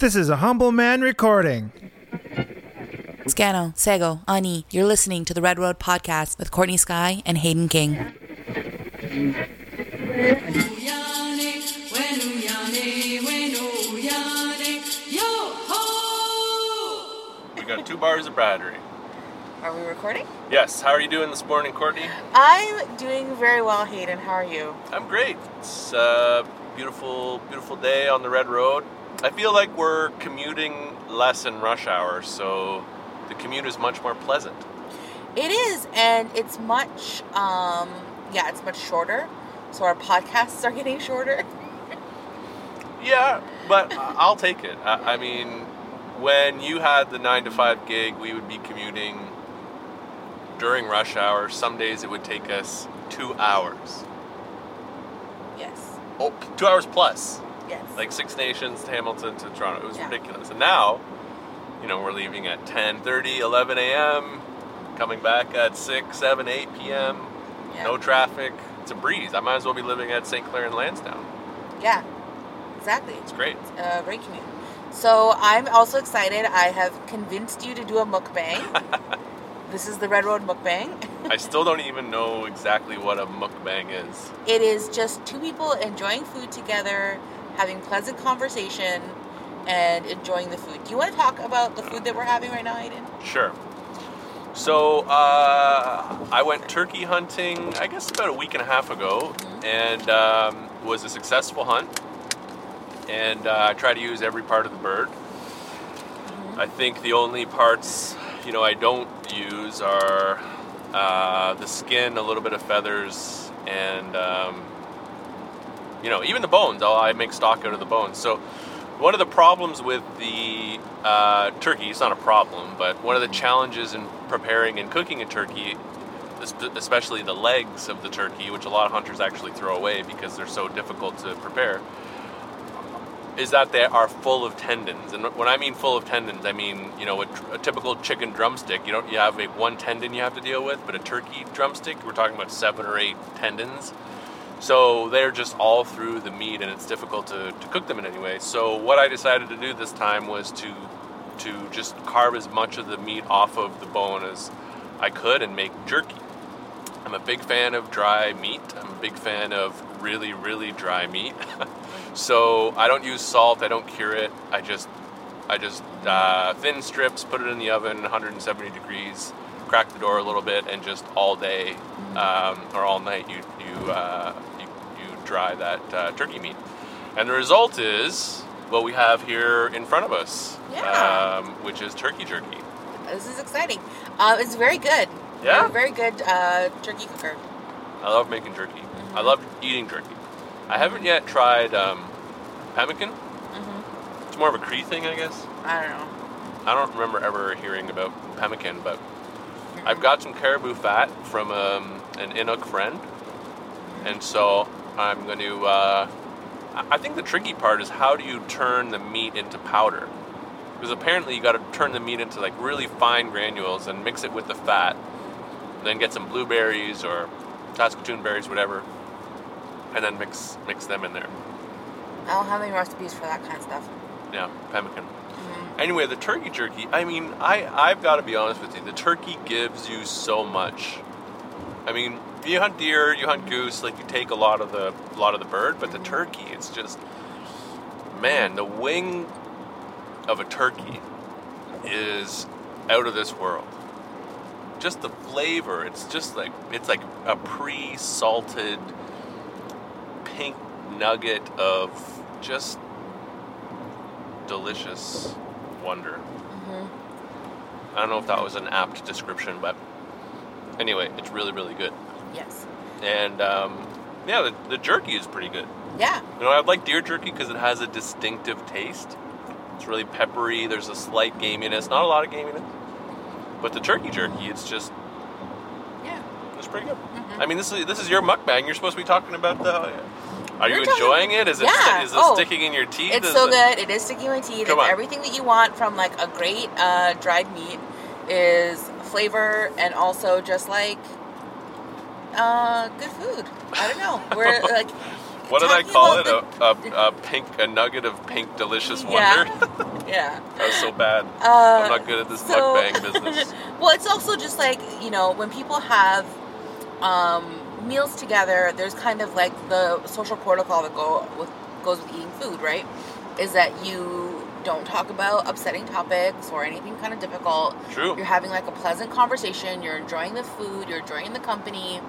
This is a humble man recording. Scano, Sego, Ani, you're listening to the Red Road Podcast with Courtney Skye and Hayden King. We got two bars of battery. Are we recording? Yes. How are you doing this morning, Courtney? I'm doing very well, Hayden. How are you? I'm great. It's a beautiful, beautiful day on the red road. I feel like we're commuting less in rush hour, so the commute is much more pleasant. It is, and it's much, um, yeah, it's much shorter. So our podcasts are getting shorter. Yeah, but I'll take it. I, I mean, when you had the nine to five gig, we would be commuting during rush hour. Some days it would take us two hours. Yes. Oh, two hours plus. Yes. like Six Nations to Hamilton to Toronto. It was Yeah. ridiculous. And now, you know, we're leaving at 10 30, 11 a.m., coming back at 6, 7, 8 p.m., yeah. no traffic. It's a breeze. I might as well be living at St. Clair and Lansdowne. Yeah. Exactly. It's great. Uh, great commute. So I'm also excited. I have convinced you to do a mukbang. this is the Red Road mukbang. I still don't even know exactly what a mukbang is. It is just two people enjoying food together, having pleasant conversation, and enjoying the food. Do you want to talk about the food that we're having right now, Aiden? Sure. So, uh, I went turkey hunting, I guess about a week and a half ago, and um, was a successful hunt. And uh, I try to use every part of the bird. I think the only parts, you know, I don't use are uh, the skin, a little bit of feathers, and um, you know, even the bones. I'll, I make stock out of the bones. So, one of the problems with the uh, turkey, it's not a problem, but one of the challenges in preparing and cooking a turkey, especially the legs of the turkey, which a lot of hunters actually throw away because they're so difficult to prepare, is that they are full of tendons. And when I mean full of tendons, I mean, you know, a, a typical chicken drumstick, you don't you have a one tendon you have to deal with, but a turkey drumstick, we're talking about seven or eight tendons. So they're just all through the meat, and it's difficult to, to cook them in any way. So what I decided to do this time was to to just carve as much of the meat off of the bone as I could and make jerky. I'm a big fan of dry meat. I'm a big fan of really, really dry meat. so I don't use salt. I don't cure it. I just I just uh, thin strips, put it in the oven, 170 degrees, crack the door a little bit, and just all day um, or all night you you, uh, you you dry that uh, turkey meat. And the result is what we have here in front of us, Yeah. um, which is turkey jerky. This is exciting. Uh, it's very good. Yeah? Very good uh, turkey cooker. I love making jerky. I love eating jerky. I haven't yet tried um, pemmican. It's more of a Cree thing, I guess. I don't know. I don't remember ever hearing about pemmican, but I've got some caribou fat from um, an Inuk friend, and so I'm going to. Uh, I think the tricky part is how do you turn the meat into powder? Because apparently you got to turn the meat into like really fine granules and mix it with the fat, then get some blueberries or Saskatoon berries, whatever, and then mix mix them in there. I don't have any recipes for that kind of stuff. Yeah, pemmican. Anyway, the turkey jerky. I mean, I I've got to be honest with you. The turkey gives you so much. I mean, you hunt deer, you hunt goose, like you take a lot of the a lot of the bird, but the turkey, it's just man, the wing of a turkey is out of this world. Just the flavor, it's just like it's like a pre-salted pink nugget of just delicious wonder. I don't know if that was an apt description, but anyway, it's really, really good. Yes. And um, yeah, the, the jerky is pretty good. Yeah. You know, I like deer jerky because it has a distinctive taste. It's really peppery. There's a slight gaminess, not a lot of gaminess. But the turkey jerky, it's just Yeah. it's pretty good. I mean, this is this is your mukbang. You're supposed to be talking about the. Are you talking- enjoying it? Is it Yeah. is it Oh. sticking in your teeth? It's Is so it- good. It is sticking in my teeth. Come it's on. everything that you want from like a great uh, dried meat is flavor and also just like uh, good food. I don't know. We're like What did I call it? about A, a, a pink, a nugget of pink delicious Yeah. wonder. yeah. that was so bad. Uh, I'm not good at this so- mukbang business. well, it's also just like you know when people have um, meals together. There's kind of like the social protocol that go with goes with eating food, right? Is that you don't talk about upsetting topics or anything kind of difficult. True. You're having like a pleasant conversation. You're enjoying the food. You're enjoying the company.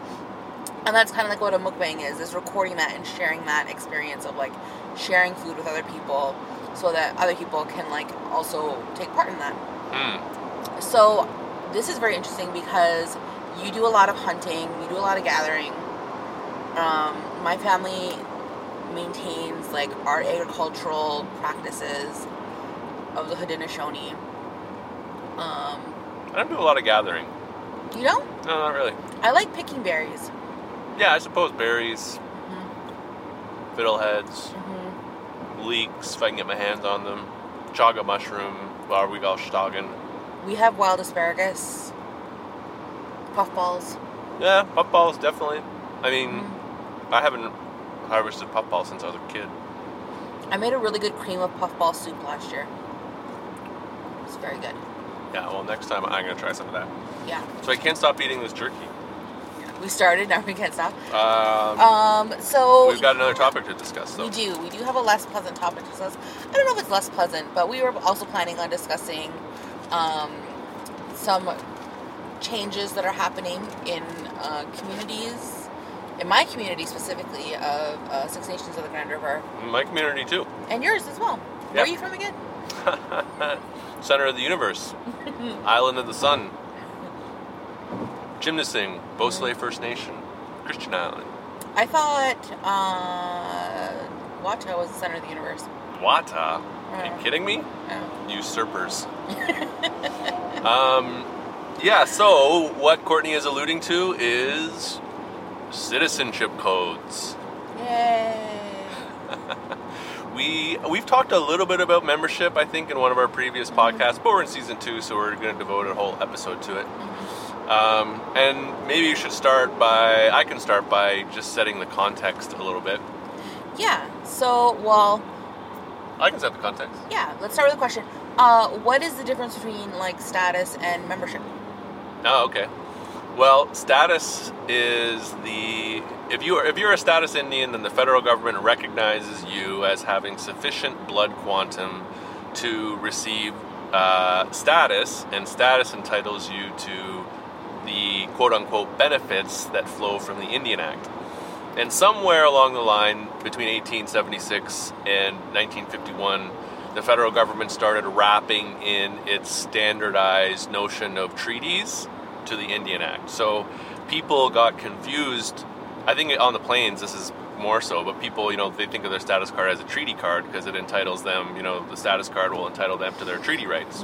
And that's kind of like what a mukbang is: is recording that and sharing that experience of like sharing food with other people, so that other people can like also take part in that. Mm. So this is very interesting because you do a lot of hunting, you do a lot of gathering. Um, my family maintains like our agricultural practices of the Haudenosaunee. Um, I don't do a lot of gathering. you know, No, not really. I like picking berries. Yeah, I suppose berries, Mm-hmm. fiddleheads, leeks, if I can get my hands on them, chaga mushroom, Warwigalstagen. We have wild asparagus, puffballs. Yeah, puffballs, definitely. I mean, Mm-hmm. I haven't harvested puffballs since I was a kid. I made a really good cream of puffball soup last year. It's very good. Yeah, well, next time I'm going to try some of that. Yeah. So I can't stop eating this jerky. We started, now we can't stop. Um, Um, so we've got another topic to discuss, though. We do. We do have a less pleasant topic to discuss. I don't know if it's less pleasant, but we were also planning on discussing um, some changes that are happening in uh, communities, in my community specifically, of uh, Six Nations of the Grand River, My community, too. and yours as well. Where are you from again? Center of the universe, Island of the Sun, Chimnissing, Beausoleil First Nation, Christian Island, I thought uh, Wahta was the center of the universe. Wahta. Are you kidding me? Oh. Usurpers. um, yeah, so what Courtney is alluding to is citizenship codes. Yay! We we've talked a little bit about membership, I think, in one of our previous podcasts, but we're in season two, so we're going to devote a whole episode to it. Um, and maybe you should start by I can start by just setting the context a little bit. Yeah. So, well, I can set the context. yeah. Let's start with a question. Uh, what is the difference between like status and membership? Oh, okay. Well, status is the if you are if you're a status Indian, then the federal government recognizes you as having sufficient blood quantum to receive uh, status, and status entitles you to the quote unquote benefits that flow from the Indian Act. And somewhere along the line between 1876 and 1951, the federal government started wrapping in its standardized notion of treaties to the Indian Act. So people got confused. I think on the plains this is more so, but people, you know, they think of their status card as a treaty card because it entitles them, you know, the status card will entitle them to their treaty rights.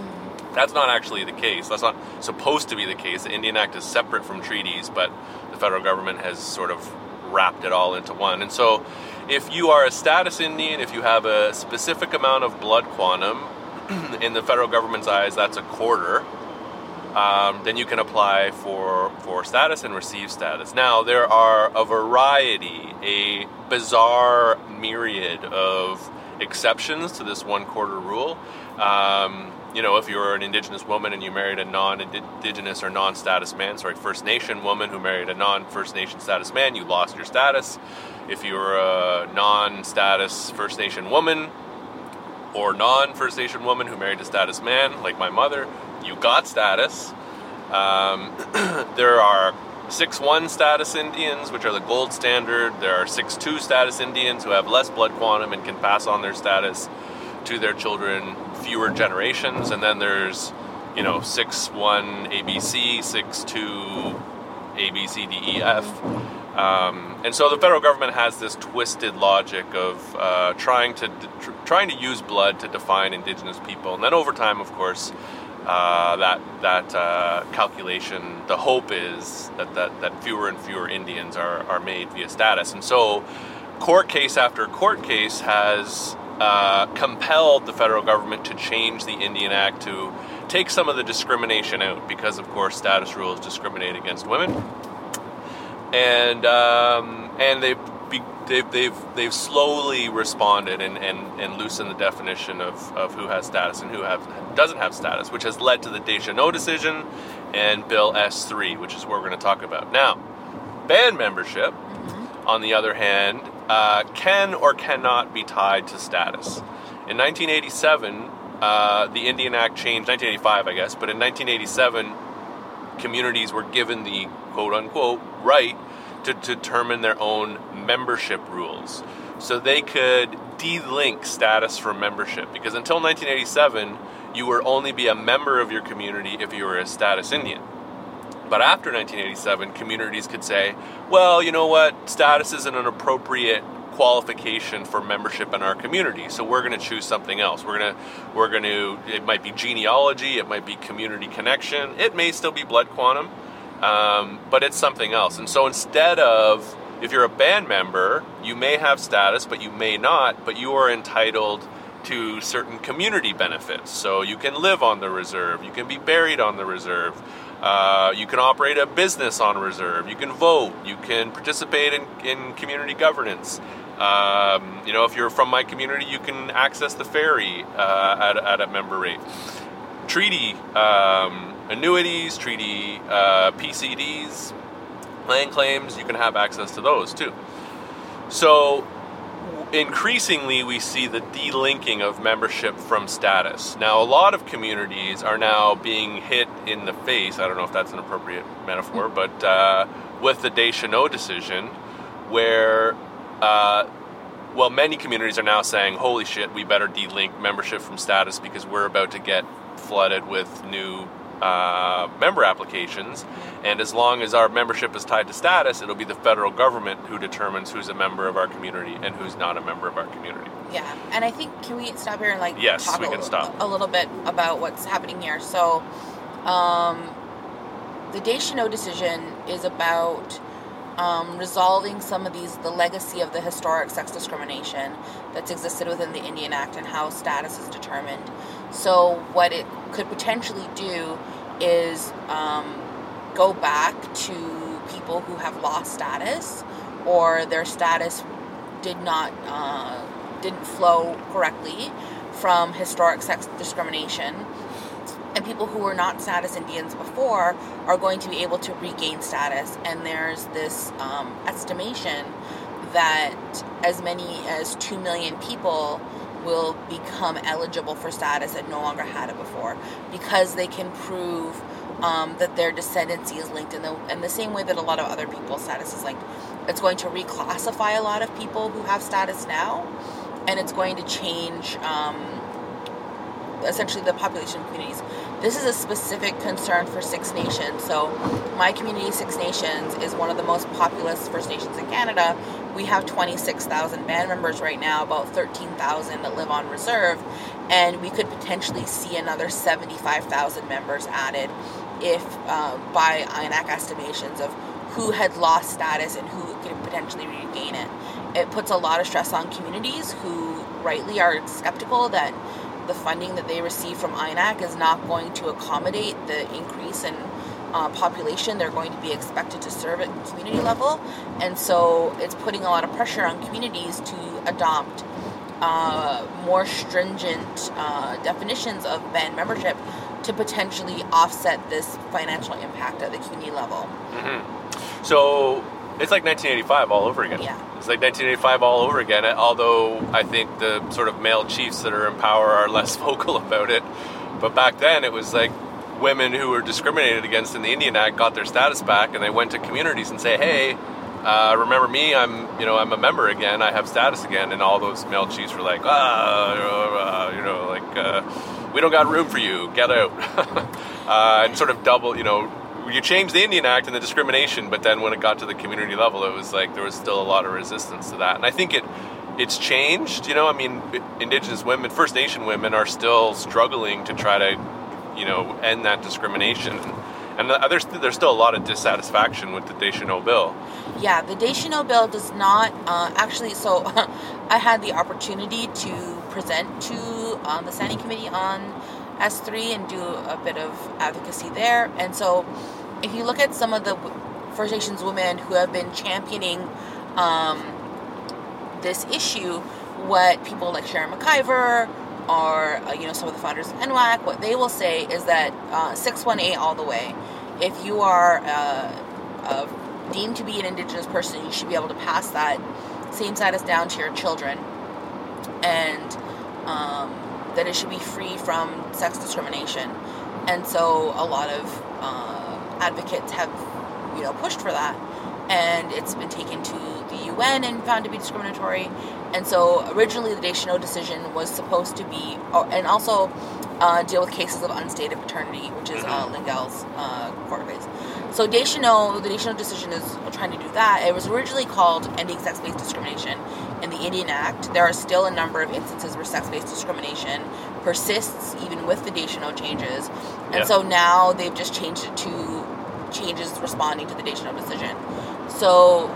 That's not actually the case. That's not supposed to be the case. The Indian Act is separate from treaties, but the federal government has sort of wrapped it all into one. And so, if you are a status Indian, if you have a specific amount of blood quantum, in the federal government's eyes, that's a quarter. Um, then you can apply for for status and receive status. Now there are a variety, a bizarre myriad of exceptions to this one quarter rule. Um, you know, if you're an Indigenous woman and you married a non-Indigenous or non-status man, sorry, First Nation woman who married a non-First Nation status man, you lost your status. If you're a non-status First Nation woman or non-First Nation woman who married a status man, like my mother, you got status. Um, there are 6-1 status Indians, which are the gold standard. There are 6-2 status Indians who have less blood quantum and can pass on their status to their children fewer generations. And then there's, you know, 6-1 ABC, 6-2 A, B, C, D, E, F. Um, and so the federal government has this twisted logic of uh, trying to tr- trying to use blood to define indigenous people, and then over time, of course, uh, that that uh, calculation, the hope is that, that that fewer and fewer Indians are are made via status, and so court case after court case has uh, compelled the federal government to change the Indian Act to take some of the discrimination out, because of course status rules discriminate against women and um, and they be, they've, they've they've slowly responded and, and, and loosened the definition of, of who has status and who have, doesn't have status, which has led to the Descheneaux decision and Bill S3, which is what we're going to talk about now. Band membership, on the other hand, uh, can or cannot be tied to status. In 1987, uh, the Indian Act changed, 1985, I guess, but in 1987, communities were given the quote unquote right to determine their own membership rules. So they could de-link status from membership because until 1987, you would only be a member of your community if you were a status Indian. But after 1987, communities could say, well, you know what, status isn't an appropriate qualification for membership in our community, so we're going to choose something else. We're going to, we're going to, it might be genealogy, it might be community connection, it may still be blood quantum, um, but it's something else. And so instead of, if you're a band member, you may have status, but you may not, but you are entitled to certain community benefits. So you can live on the reserve, you can be buried on the reserve. Uh, you can operate a business on reserve. You can vote. You can participate in, in community governance. Um, you know, if you're from my community, you can access the ferry uh, at, at a member rate. Treaty um, annuities, treaty uh, PCDs, land claims, you can have access to those too. So, increasingly, we see the delinking of membership from status. Now, a lot of communities are now being hit in the face. I don't know if that's an appropriate metaphor, but uh, with the Descheneaux decision, where uh, well, many communities are now saying, "Holy shit, we better delink membership from status because we're about to get flooded with new uh, member applications." And as long as our membership is tied to status, it'll be the federal government who determines who's a member of our community and who's not a member of our community. Yeah, and I think can we stop here and like Yes, talk we a, can stop. a little bit about what's happening here. So, um, the Descheneaux decision is about um, resolving some of these the legacy of the historic sex discrimination that's existed within the Indian Act and how status is determined. So, what it could potentially do is um, go back to people who have lost status or their status did not uh, didn't flow correctly from historic sex discrimination and people who were not status Indians before are going to be able to regain status. And there's this um, estimation that as many as 2 million people will become eligible for status that no longer had it before because they can prove um, that their descendancy is linked in the, in the same way that a lot of other people's status is linked. It's going to reclassify a lot of people who have status now, and it's going to change um, essentially the population communities. This is a specific concern for Six Nations. So, my community, Six Nations, is one of the most populous First Nations in Canada. We have 26,000 band members right now, about 13,000 that live on reserve, and we could potentially see another 75,000 members added if uh, by INAC estimations of who had lost status and who could potentially regain it. It puts a lot of stress on communities who rightly are skeptical that the funding that they receive from INAC is not going to accommodate the increase in uh, population they're going to be expected to serve at community level. And so it's putting a lot of pressure on communities to adopt uh, more stringent uh, definitions of band membership to potentially offset this financial impact at the community level. So it's like 1985 all over again. Yeah. It's like 1985 all over again. Although I think the sort of male chiefs that are in power are less vocal about it. But back then it was like women who were discriminated against in the Indian Act got their status back, and they went to communities and say, "Hey, uh, remember me? I'm you know I'm a member again. I have status again." And all those male chiefs were like, "Ah, uh, you know, like uh, we don't got room for you. Get out." uh, and sort of double, you know, you changed the Indian Act and the discrimination, but then when it got to the community level, it was like there was still a lot of resistance to that. And I think it it's changed. You know, I mean, Indigenous women, First Nation women, are still struggling to try to, you know, end that discrimination. And the- there's there's still a lot of dissatisfaction with the Descheneaux bill. Yeah, the Descheneaux bill does not uh, actually. So, I had the opportunity to present to um, the Standing Committee on S3 and do a bit of advocacy there. And so, if you look at some of the First Nations women who have been championing um, this issue, what people like Sharon McIvor or uh, you know some of the founders of NWAC, what they will say is that uh, 618 all the way. If you are uh, deemed to be an Indigenous person, you should be able to pass that same status down to your children, and um, that it should be free from sex discrimination. And so a lot of uh, advocates have you know pushed for that, and it's been taken to the UN and found to be discriminatory. And so originally the Descheneaux decision was supposed to be, oh, and also uh, deal with cases of unstated paternity, which is uh, Lynn Gehl's uh, court case. So Descheneaux, the Descheneaux decision is trying to do that. It was originally called Ending Sex-Based Discrimination in the Indian Act. There are still a number of instances where sex-based discrimination persists even with the Descheneaux changes. And Yeah. so now they've just changed it to changes responding to the Descheneaux decision. So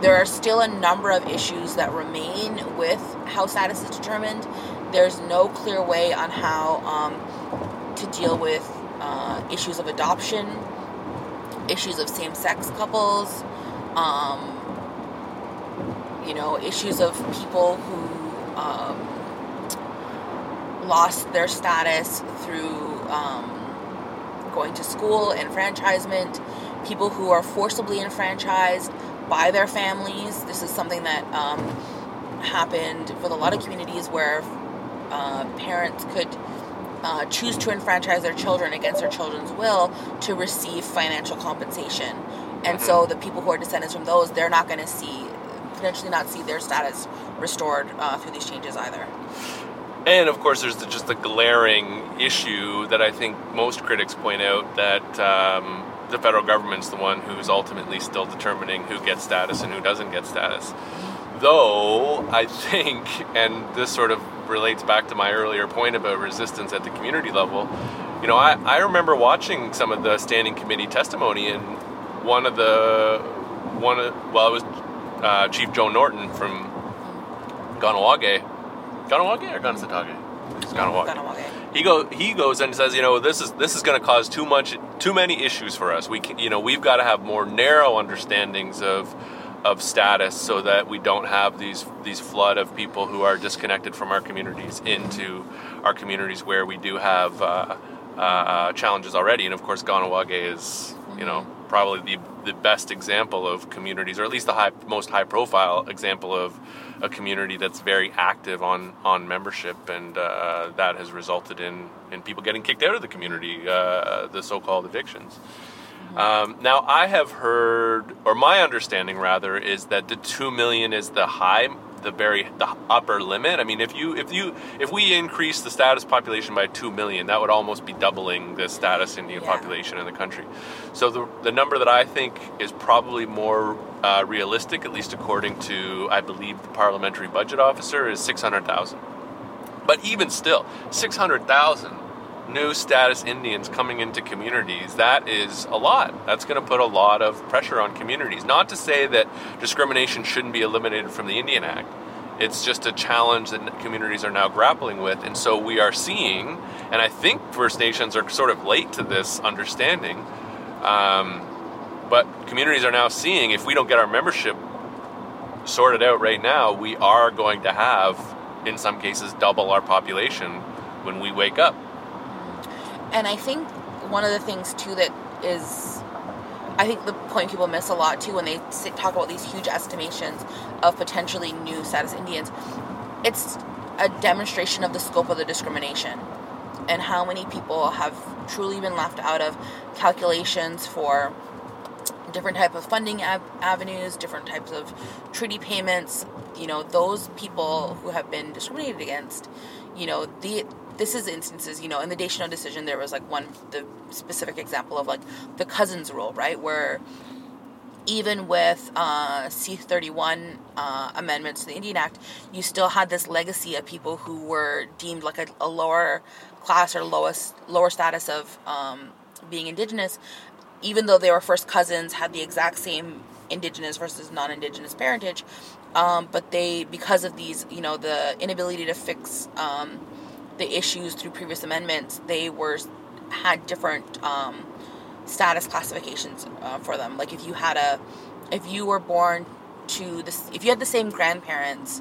there are still a number of issues that remain with how status is determined. There's no clear way on how um, to deal with uh, issues of adoption, issues of same-sex couples, um, you know, issues of people who um, lost their status through um, going to school, enfranchisement, people who are forcibly enfranchised by their families. This is something that um, happened with a lot of communities where uh, parents could uh, choose to enfranchise their children against their children's will to receive financial compensation. And so the people who are descendants from those, they're not going to see, potentially not see their status restored uh, through these changes either. And of course, there's the, just the glaring issue that I think most critics point out that um, the federal government's the one who's ultimately still determining who gets status and who doesn't get status. Though I think, and this sort of relates back to my earlier point about resistance at the community level, you know, I, I remember watching some of the standing committee testimony, and one of the one of well, it was uh, Chief Joe Norton from Kahnawake. Kahnawake or Kanesatake? It's Kahnawake. Kahnawake. He go he goes and says, you know, this is this is going to cause too much too many issues for us. We can, you know, we've got to have more narrow understandings of of status so that we don't have these these flood of people who are disconnected from our communities into our communities where we do have uh, uh, challenges already. And of course, Kahnawake is you know probably the the best example of communities, or at least the high, most high profile example of a community that's very active on on membership, and uh, that has resulted in in people getting kicked out of the community, uh, the so-called evictions. Um, now, I have heard, or my understanding rather, is that the two million is the high, the very the upper limit. I mean, if you if you if we increase the status population by two million, that would almost be doubling the status Indian Yeah. population in the country. So the the number that I think is probably more uh, realistic, at least according to I believe the parliamentary budget officer, is six hundred thousand. But even still, 600,000 new status Indians coming into communities, that is a lot. That's going to put a lot of pressure on communities. Not to say that discrimination shouldn't be eliminated from the Indian Act. It's just a challenge that communities are now grappling with. And so we are seeing, and I think First Nations are sort of late to this understanding, um, but communities are now seeing if we don't get our membership sorted out right now, we are going to have, in some cases, double our population when we wake up. And I think one of the things too that is, I think the point people miss a lot too when they sit, talk about these huge estimations of potentially new status Indians, it's a demonstration of the scope of the discrimination and how many people have truly been left out of calculations for different type of funding av- avenues, different types of treaty payments. You know, those people who have been discriminated against. You know, the this is instances. You know, in the Descheneaux decision, there was like one the specific example of like the cousins rule, right, where even with uh, C31 uh, amendments to the Indian Act, you still had this legacy of people who were deemed like a, a lower class or lowest lower status of um, being Indigenous, even though they were first cousins, had the exact same Indigenous versus non-Indigenous parentage, um, but they because of these, you know, the inability to fix um, the issues through previous amendments, they were had different. Um, status classifications uh, for them. Like if you had a, if you were born to this if you had the same grandparents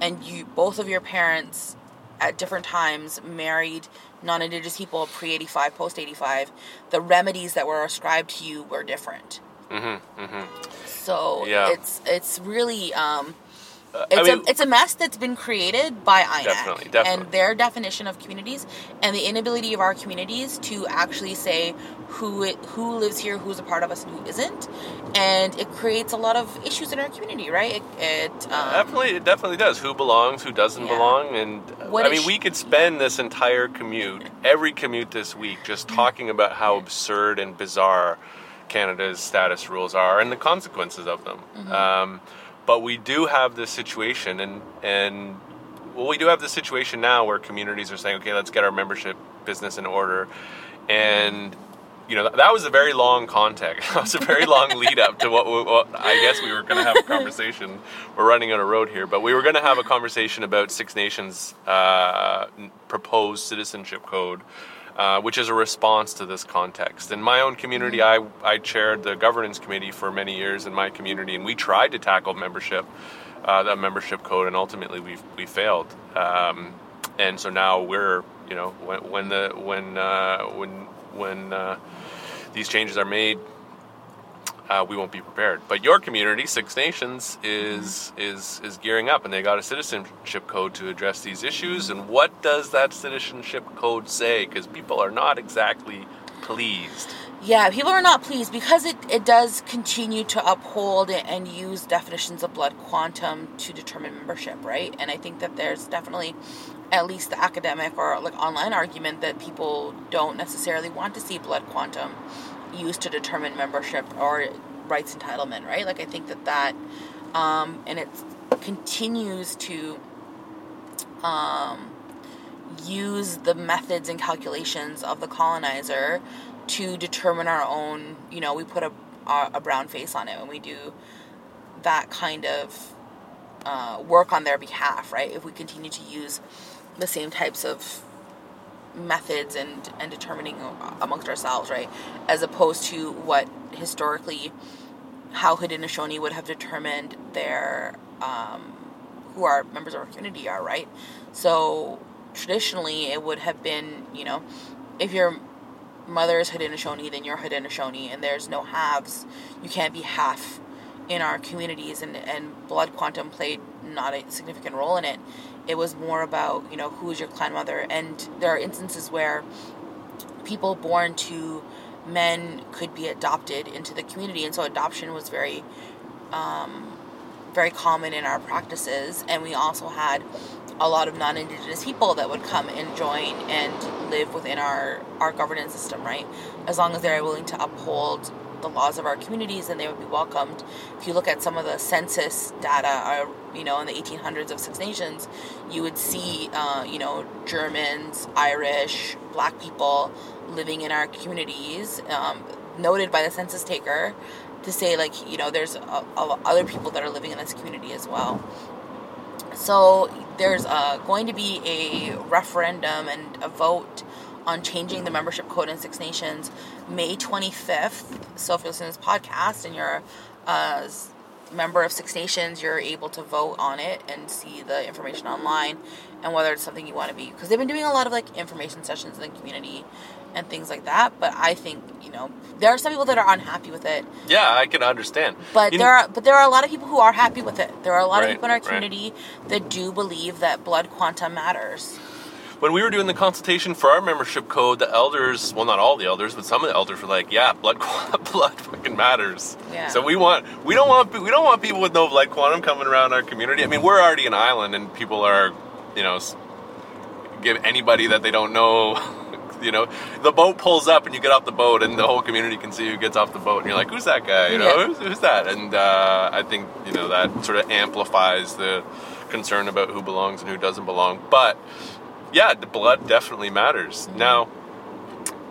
and you both of your parents at different times married non-indigenous people pre-85 post-85 the remedies that were ascribed to you were different Mm-hmm. Mm-hmm. so Yeah. it's it's really um, it's I mean, a it's a mess that's been created by INAC Definitely, definitely. and their definition of communities and the inability of our communities to actually say who it, who lives here, who's a part of us, and who isn't, and it creates a lot of issues in our community, right? It, it um, Definitely, it definitely does. Who belongs, who doesn't Yeah. belong, and uh, What I mean, sh- we could spend this entire commute, every commute this week, just talking about how absurd and bizarre Canada's status rules are and the consequences of them. Mm-hmm. Um, but we do have this situation, and and well, we do have this situation now where communities are saying, okay, let's get our membership business in order, and you know, that was a very long context. That was a very long lead up to what, we, what I guess we were going to have a conversation. We're running on a road here, but we were going to have a conversation about Six Nations uh, proposed citizenship code, uh, which is a response to this context. In my own community, I, I chaired the governance committee for many years in my community, and we tried to tackle membership, uh, the membership code, and ultimately we we failed. Um, and so now we're you know when when the when uh, when when uh, these changes are made uh, we won't be prepared. But your community six nations is is is gearing up and they got a citizenship code to address these issues. And what does that citizenship code say? Because people are not exactly pleased. Yeah, people are not pleased because it, it does continue to uphold and use definitions of blood quantum to determine membership, right? And I think that there's definitely at least the academic or like online argument that people don't necessarily want to see blood quantum used to determine membership or rights entitlement, right? Like I think that that um, and it continues to um, use the methods and calculations of the colonizer to determine our own you know we put a, a, brown face on it when we do that kind of uh, work on their behalf right if we continue to use the same types of methods and and determining amongst ourselves right as opposed to what historically how Haudenosaunee would have determined their um, who our members of our community are, right? So traditionally, it would have been, you know, if your mother is Haudenosaunee, then you're Haudenosaunee, and there's no halves. You can't be half in our communities, and and blood quantum played not a significant role in it. It was more about, you know, who is your clan mother, and there are instances where people born to men could be adopted into the community, and so adoption was very, um, very common in our practices. And we also had a lot of non-indigenous people that would come and join and live within our our governance system, right? As long as they're willing to uphold the laws of our communities, and they would be welcomed. If you look at some of the census data, uh, you know, in the 1800s of Six Nations, you would see, uh, you know, Germans, Irish, Black people living in our communities, um, noted by the census taker to say, like, you know, there's a, a, other people that are living in this community as well. So there's uh, going to be a referendum and a vote on changing the membership code in Six Nations May 25th. So if you're listening to this podcast and you're a member of Six Nations, you're able to vote on it and see the information online and whether it's something you want to be. Because they've been doing a lot of like information sessions in the community and things like that. But I think you know there are some people that are unhappy with it. yeah i can understand But You there know- are but there are a lot of people who are happy with it. There are a lot Right, of people in our right. community that do believe that blood quantum matters. When we were doing the consultation for our membership code, the elders, well, not all the elders, but some of the elders were like, "Yeah, blood, blood fucking matters." Yeah. So we want, we don't want, we don't want people with no blood quantum coming around our community. I mean, we're already an island, and people are, you know, give anybody that they don't know. You know, the boat pulls up and you get off the boat, and the whole community can see who gets off the boat, and you're like, "Who's that guy?" You know, Yeah. who's, who's that? And uh, I think you know that sort of amplifies the concern about who belongs and who doesn't belong. But yeah, the blood definitely matters. Mm-hmm. Now,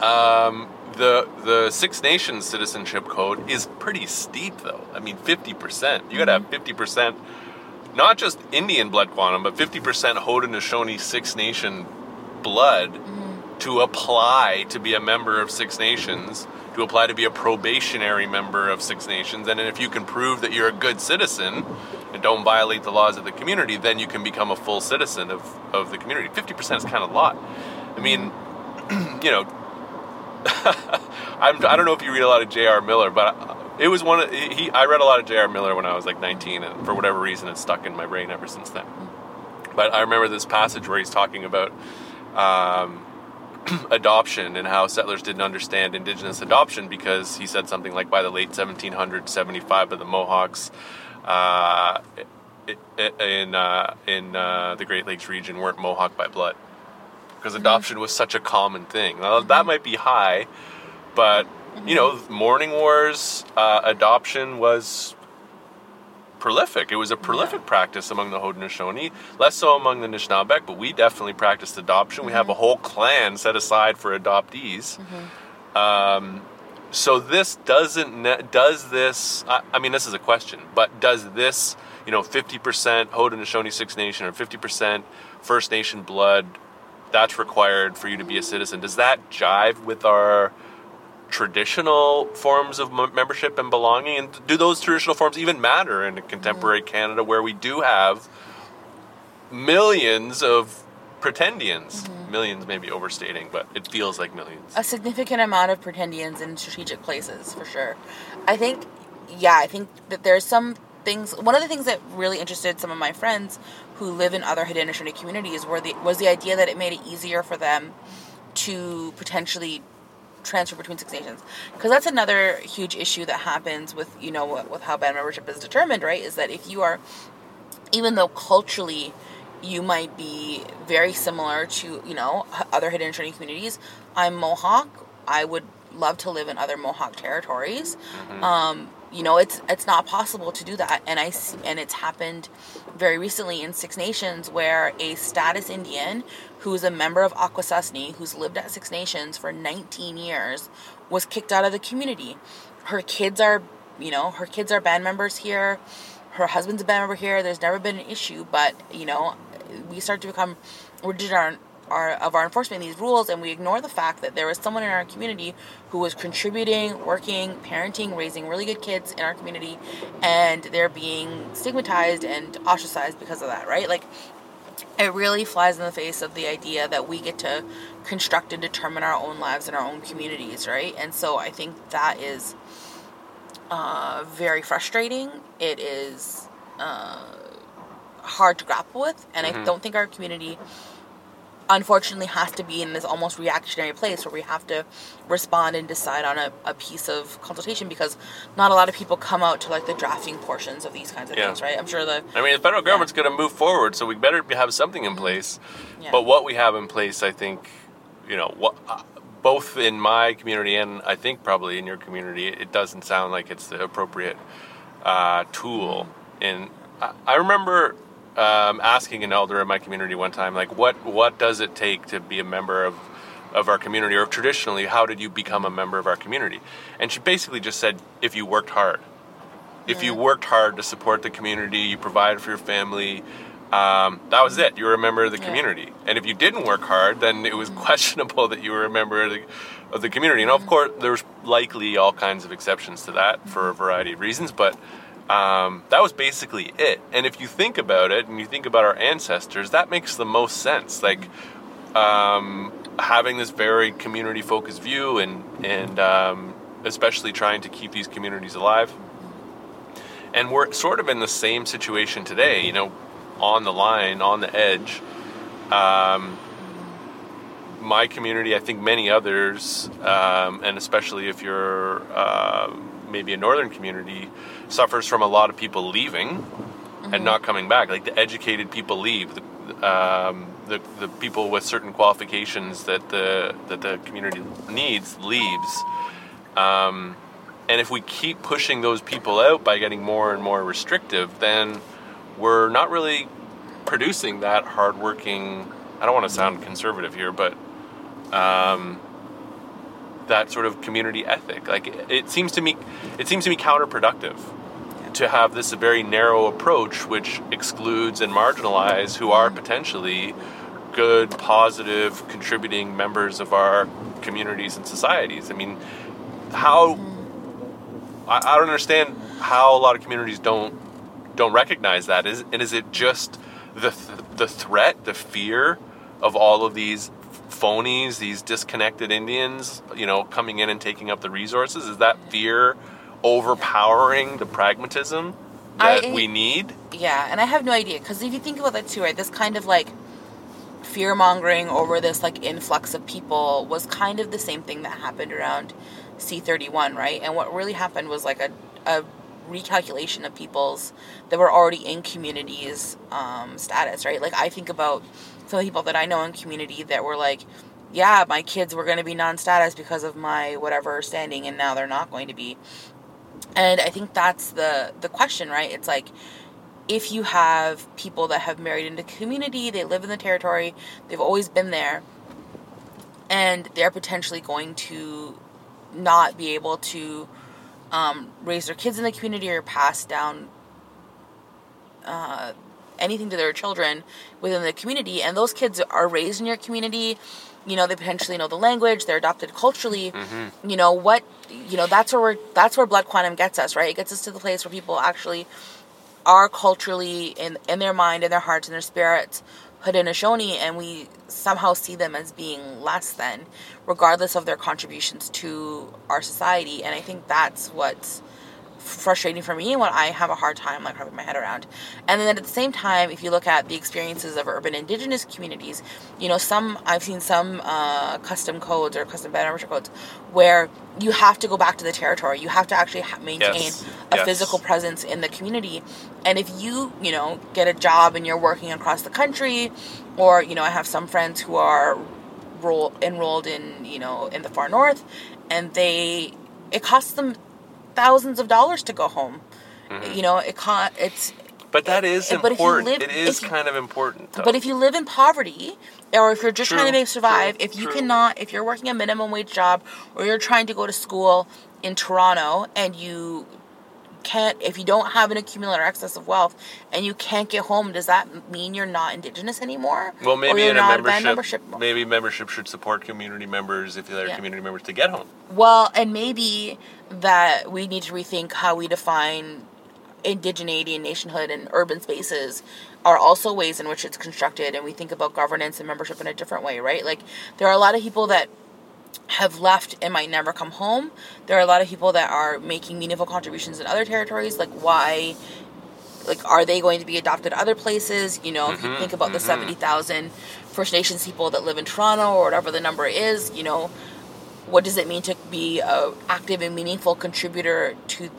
um, the the Six Nations citizenship code is pretty steep, though. I mean, fifty percent. You got to have mm-hmm. fifty percent, not just Indian blood quantum, but fifty percent Haudenosaunee Six Nation blood mm-hmm. to apply to be a member of Six Nations. To apply to be a probationary member of Six Nations. And if you can prove that you're a good citizen and don't violate the laws of the community, then you can become a full citizen of, of the community. 50% is kind of a lot. I mean, you know, I'm, I don't know if you read a lot of J.R. Miller, but it was one of he. I read a lot of J.R. Miller when I was like 19, and for whatever reason, it's stuck in my brain ever since then. But I remember this passage where he's talking about um, adoption and how settlers didn't understand Indigenous adoption because he said something like by the late 1700s, 75 of the Mohawks. Uh, in uh, in uh, the Great Lakes region weren't Mohawk by blood because mm-hmm. adoption was such a common thing. Now, that might be high, but you know, mourning wars, uh, adoption was prolific. It was a prolific yeah. practice among the Haudenosaunee, less so among the Anishinaabeg, but we definitely practiced adoption. Mm-hmm. We have a mm-hmm. whole clan set aside for adoptees. Mm-hmm. Um, so this doesn't does this? I, I, mean, this is a question, but does this, you know, fifty percent Haudenosaunee Six Nation or fifty percent First Nation blood? That's required for you to be a citizen. Does that jive with our traditional forms of membership and belonging? And do those traditional forms even matter in contemporary mm-hmm. Canada where we do have millions of pretendians? Mm-hmm. Millions, maybe overstating, but it feels like millions. A significant amount of pretendians in strategic places, for sure. I think, yeah, I think that there's some things. One of the things that really interested some of my friends who live in other Haudenosaunee communities were the, was the idea that it made it easier for them to potentially transfer between Six Nations. Because that's another huge issue that happens with you know with how band membership is determined right? Is that if you are even though culturally you might be very similar to you know other Haudenosaunee communities i'm mohawk i would love to live in other mohawk territories. Mm-hmm. um, you know it's it's not possible to do that. And i see, and it's happened very recently in six nations where a status indian who's a member of akwesasne who's lived at six nations for 19 years was kicked out of the community. Her kids are you know her kids are band members here. Her husband's a band member here. There's never been an issue but you know we start to become rigid on our of our enforcement these rules and we ignore the fact that there was someone in our community who was contributing, working, parenting, raising really good kids in our community and they're being stigmatized and ostracized because of that, right? Like it really flies in the face of the idea that we get to construct and determine our own lives in our own communities, right? And so I think that is uh, very frustrating. It is uh, hard to grapple with, and mm-hmm. I don't think our community unfortunately has to be in this almost reactionary place where we have to respond and decide on a, a piece of consultation because not a lot of people come out to like the drafting portions of these kinds of yeah. things, right? I'm sure the. I mean, the federal government's yeah. going to move forward, so we better have something in place. Yeah. But what we have in place, I think, you know, what. Uh, both in my community and I think probably in your community, it doesn't sound like it's the appropriate uh, tool. And I, I remember um, asking an elder in my community one time, like, what what does it take to be a member of of our community, or traditionally, how did you become a member of our community? And she basically just said, if you worked hard, if you worked hard to support the community, you provided for your family. Um, that was it. You were a member of the yeah. community. And if you didn't work hard, then it was mm-hmm. questionable that you were a member of the, of the community. And of course, there's likely all kinds of exceptions to that for a variety of reasons, but um, that was basically it. And if you think about it and you think about our ancestors, that makes the most sense. Like um, having this very community focused view and, and um, especially trying to keep these communities alive. And we're sort of in the same situation today, you know, on the line, on the edge. Um, my community, I think many others, um, and especially if you're uh, maybe a northern community, suffers from a lot of people leaving mm-hmm. and not coming back. Like the educated people leave, the, um, the, the people with certain qualifications that the that the community needs leaves. Um, and if we keep pushing those people out by getting more and more restrictive, then we're not really producing that hardworking. I don't want to sound conservative here, but um, that sort of community ethic. Like it seems to me, it seems to me counterproductive to have this very narrow approach, which excludes and marginalizes who are potentially good, positive, contributing members of our communities and societies. I mean, how I, I don't understand how a lot of communities don't don't recognize that. Is and is it just the th- the threat, the fear of all of these phonies, these disconnected Indians, you know, coming in and taking up the resources? Is that fear overpowering the pragmatism that I- we need? Yeah, and I have no idea because if you think about that too, right? This kind of like fear mongering over this like influx of people was kind of the same thing that happened around C31, right? And what really happened was like a, a recalculation of people's that were already in communities um, status, right? Like I think about some people that I know in community that were like, yeah, my kids were going to be non-status because of my whatever standing, and now they're not going to be. And I think that's the the question, right? It's like if you have people that have married into community, they live in the territory, they've always been there, and they're potentially going to not be able to um, raise their kids in the community or pass down uh, anything to their children within the community, and those kids are raised in your community. You know, they potentially know the language. They're adopted culturally. Mm-hmm. You know what? You know that's where we're, that's where blood quantum gets us, right? It gets us to the place where people actually are culturally in in their mind, in their hearts, in their spirits, Haudenosaunee, and we somehow see them as being less than, regardless of their contributions to our society. And I think that's what's frustrating for me and what I have a hard time like wrapping my head around. And then at the same time, if you look at the experiences of urban indigenous communities, you know, some I've seen some uh, custom codes or custom membership codes where you have to go back to the territory. You have to actually ha- maintain Yes. a Yes. physical presence in the community. And if you, you know, get a job and you're working across the country, or you know, I have some friends who are roll, enrolled in, you know, in the far north, and they it costs them thousands of dollars to go home. Mm-hmm. You know, it can't. It's But that is you important. live- it is you- kind of important. Though. but if you live in poverty, or if you're just trying to make survive, true, if you true. cannot, if you're working a minimum wage job, or you're trying to go to school in Toronto, and you can't, if you don't have an accumulator excess of wealth, and you can't get home, does that mean you're not indigenous anymore? well, maybe you're in a not membership, membership. maybe membership should support community members if they're Yeah. community members to get home. Well, and maybe that we need to rethink how we define indigeneity and nationhood and urban spaces are also ways in which it's constructed and we think about governance and membership in a different way, right? Like there are a lot of people that have left and might never come home. There are a lot of people that are making meaningful contributions in other territories. Like why like are they going to be adopted other places? You know, if you mm-hmm, think about the mm-hmm. 70,000 First Nations people that live in Toronto or whatever the number is, you know, what does it mean to be a active and meaningful contributor to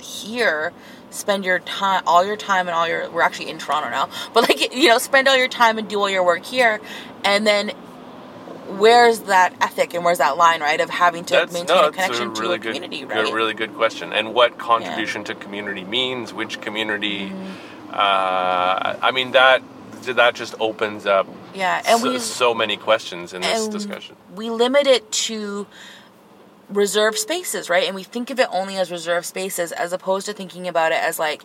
here spend your time all your time and all your we're actually in toronto now but like you know spend all your time and do all your work here and then where's that ethic and where's that line right of having to That's maintain no, a connection a to a good, community right really good question. And what contribution to community means, which community? Mm-hmm. Uh, I mean that that just opens up yeah and so, we so many questions in this discussion. we limit it to reserved spaces, right? And we think of it only as reserved spaces as opposed to thinking about it as like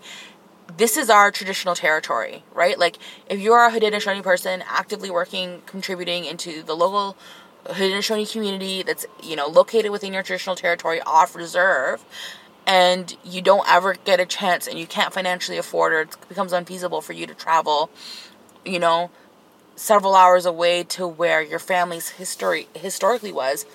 this is our traditional territory, right? Like if you're a Haudenosaunee person actively working, contributing into the local Haudenosaunee community that's, you know, located within your traditional territory off reserve, and you don't ever get a chance and you can't financially afford or it becomes unfeasible for you to travel, you know, several hours away to where your family's history historically was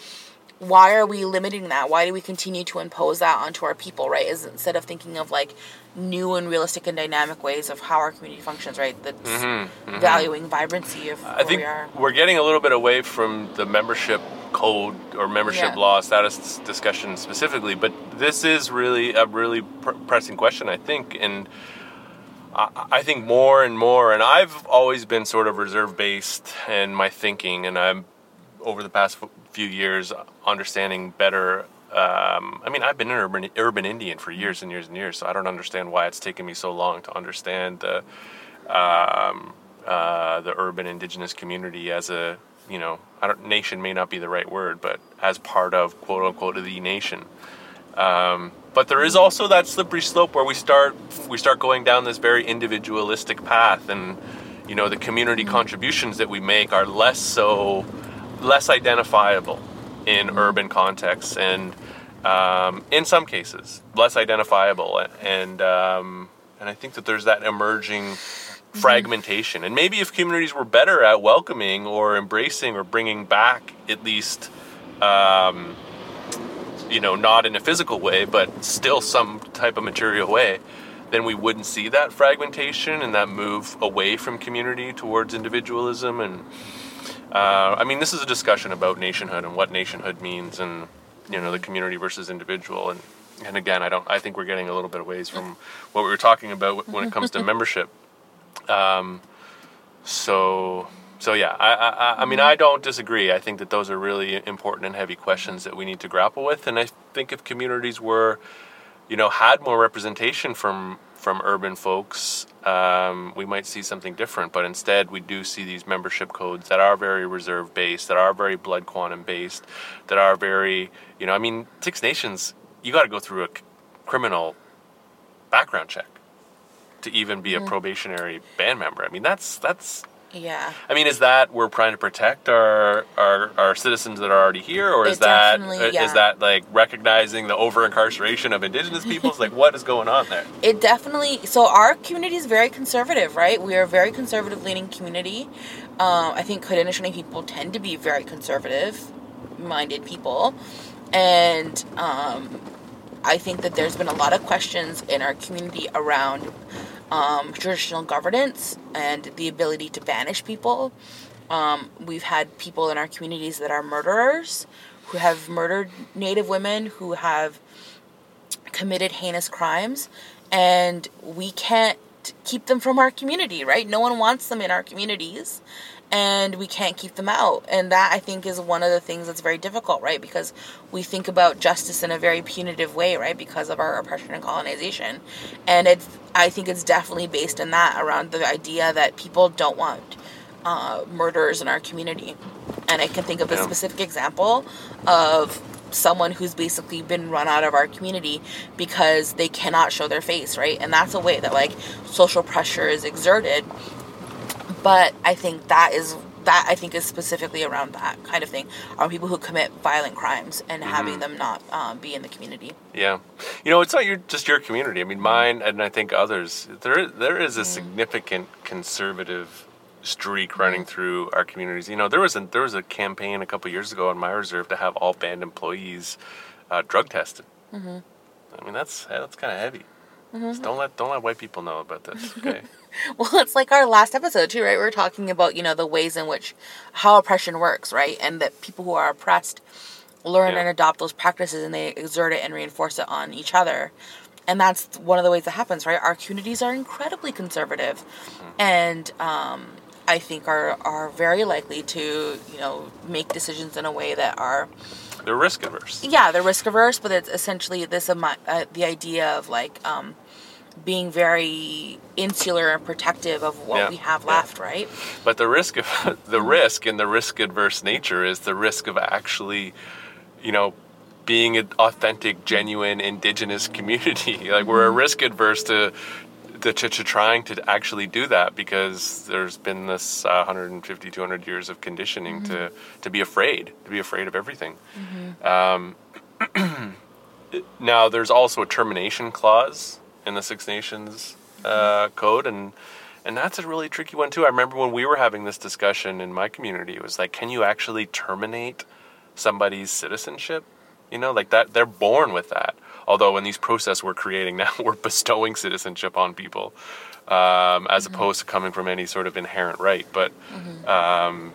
why are we limiting that why do we continue to impose that onto our people right is instead of thinking of like new and realistic and dynamic ways of how our community functions right that's mm-hmm, mm-hmm. valuing vibrancy of I think we are we're getting a little bit away from the membership code or membership Yeah. law status discussion specifically, but this is really a really pr- pressing question, I think, and I, think more and more. And I've always been sort of reserve based in my thinking, and I'm over the past few years understanding better. Um, I mean, I've been an urban urban Indian for years and years and years, so I don't understand why it's taken me so long to understand the um, uh, the urban indigenous community as a you know nation may not be the right word, but as part of quote unquote the nation. Um, but there is also that slippery slope where we start we start going down this very individualistic path, and you know the community contributions that we make are less so less identifiable in urban contexts, and um, in some cases, less identifiable, and um, and I think that there's that emerging fragmentation. And maybe if communities were better at welcoming or embracing or bringing back at least. Um, you know, not in a physical way, but still some type of material way, then we wouldn't see that fragmentation and that move away from community towards individualism. And uh, I mean, this is a discussion about nationhood and what nationhood means, and you know, the community versus individual. And and again, I don't. I think we're getting a little bit away from what we were talking about when it comes to membership. Um, so so yeah, I, I, I mean, I don't disagree. I think that those are really important and heavy questions that we need to grapple with. And I think if communities were, you know, had more representation from from urban folks, um, we might see something different. But instead, we do see these membership codes that are very reserve based, that are very blood quantum based, that are very, you know, I mean, Six Nations, you got to go through a c- criminal background check to even be a probationary band member. I mean, that's that's Yeah. I mean, is that we're trying to protect our our, our citizens that are already here, or is It that definitely- is that like recognizing the over incarceration of Indigenous peoples? like, what is going on there? It definitely. So our community is very conservative, right? We are a very conservative leaning community. Um, I think Haudenosaunee people tend to be very conservative minded people, and um, I think that there's been a lot of questions in our community around um, traditional governance and the ability to banish people. Um, we've had people in our communities that are murderers who have murdered Native women who have committed heinous crimes and we can't keep them from our community, right? No one wants them in our communities and we can't keep them out. And that I think is one of the things that's very difficult, right? Because we think about justice in a very punitive way, right? Because of our oppression and colonization. And it's I think it's definitely based in that around the idea that people don't want uh, murderers in our community. And I can think of a Yeah. specific example of someone who's basically been run out of our community because they cannot show their face, right? And that's a way that like social pressure is exerted. But I think that is that I think is specifically around that kind of thing are people who commit violent crimes and having them not um, be in the community. Yeah, you know, it's not your just your community. I mean, mine and I think others. There, there is a significant conservative streak running through our communities. You know, there was a there was a campaign a couple years ago on my reserve to have all band employees uh, drug tested. Mm-hmm. I mean, that's that's kind of heavy. Just don't let don't let white people know about this. Okay. Well, it's like our last episode too, right? We are talking about you know the ways in which how oppression works, right? And that people who are oppressed learn Yeah. and adopt those practices and they exert it and reinforce it on each other. And that's one of the ways that happens, right? Our communities are incredibly conservative, and um, I think are are very likely to you know make decisions in a way that are They're risk averse. yeah they're risk averse, but it's essentially this uh, the idea of like um, being very insular and protective of what Yeah, we have yeah. left, right? But the risk of the risk and the risk adverse nature is the risk of actually, you know, being an authentic, genuine indigenous community. Like we're a risk adverse to. To, to, to trying to actually do that because there's been this uh, 150 200 years of conditioning to to be afraid to be afraid of everything um, now there's also a termination clause in the Six Nations uh, code, and and that's a really tricky one too. I remember when we were having this discussion in my community, it was like, can you actually terminate somebody's citizenship? You know, like that they're born with that. Although in these processes we're creating now, we're bestowing citizenship on people, um, as opposed to coming from any sort of inherent right. But um,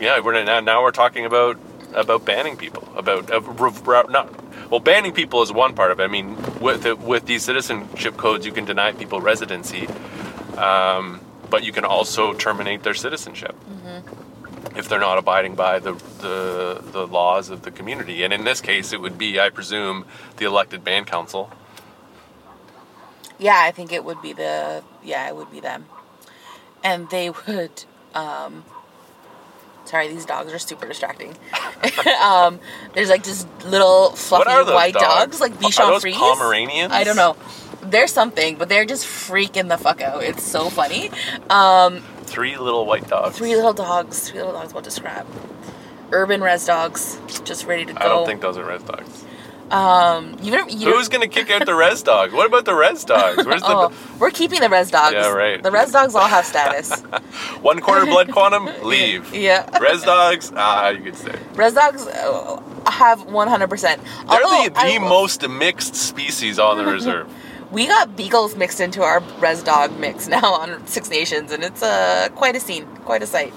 yeah, we're now now we're talking about about banning people about uh, not well banning people is one part of it. I mean, with the, with these citizenship codes, you can deny people residency, um, but you can also terminate their citizenship if they're not abiding by the, the the laws of the community. And in this case, it would be, I presume, the elected band council. Yeah, I think it would be the yeah, it would be them, and they would. um Sorry, these dogs are super distracting. um, there's like just little fluffy what are those white dogs? dogs, like Bichon Frise. Pomeranians? I don't know. They're something, but they're just freaking the fuck out. It's so funny. Um, Three little white dogs. three little dogs. Three little dogs. What to describe? Urban res dogs, just ready to go. I don't think those are res dogs. Um, you never, you Who's gonna kick out the res dog? What about the res dogs? Where's the Oh, we're keeping the res dogs. Yeah, right. The res dogs all have status. one quarter blood quantum? Leave. yeah. Res dogs? Ah, you could stay. Res dogs uh, have 100%. They're Although, the, the I- most mixed species on the reserve. We got beagles mixed into our res dog mix now on Six Nations, and it's uh, quite a scene, quite a sight.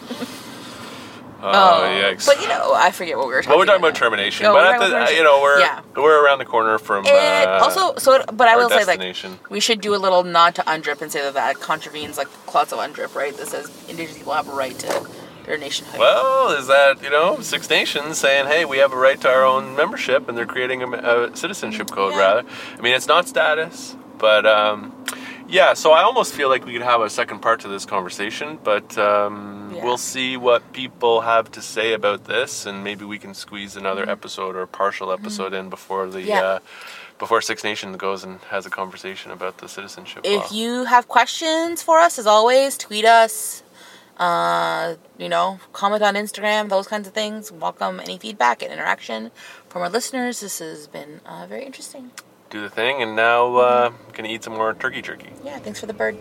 Oh, yikes. But you know, I forget what we were talking well, we're talking about about. termination, No, but at the, about you know we're Yeah. we're around the corner from And uh, also, so, but I will say, like, we should do a little nod to UNDRIP and say that that contravenes, like, clause of UNDRIP, right? That says Indigenous people have a right to their nationhood. Well, is that you know Six Nations saying, "Hey, we have a right to our own membership," and they're creating a, a citizenship code. Yeah. Rather, I mean, it's not status, but um, yeah. So I almost feel like we could have a second part to this conversation, but um, Yeah. we'll see what people have to say about this, and maybe we can squeeze another episode or partial episode in before the. Mm-hmm. Yeah. Uh, before Six Nations goes and has a conversation about the citizenship law. if you have questions for us, as always, tweet us. Uh, you know, comment on Instagram, those kinds of things. Welcome any feedback and interaction from our listeners. This has been uh, very interesting. do the thing, and now uh, gonna eat some more turkey jerky. Yeah, thanks for the bird.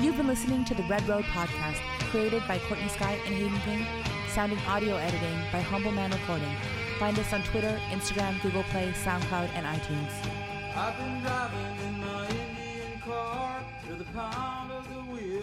You've been listening to the Red Road Podcast, created by Courtney Skye and Hayden King, sound and audio editing by Humble Man Recording. Find us on Twitter, Instagram, Google Play, SoundCloud, and iTunes. I've been driving in my Indian car the pound of the drumming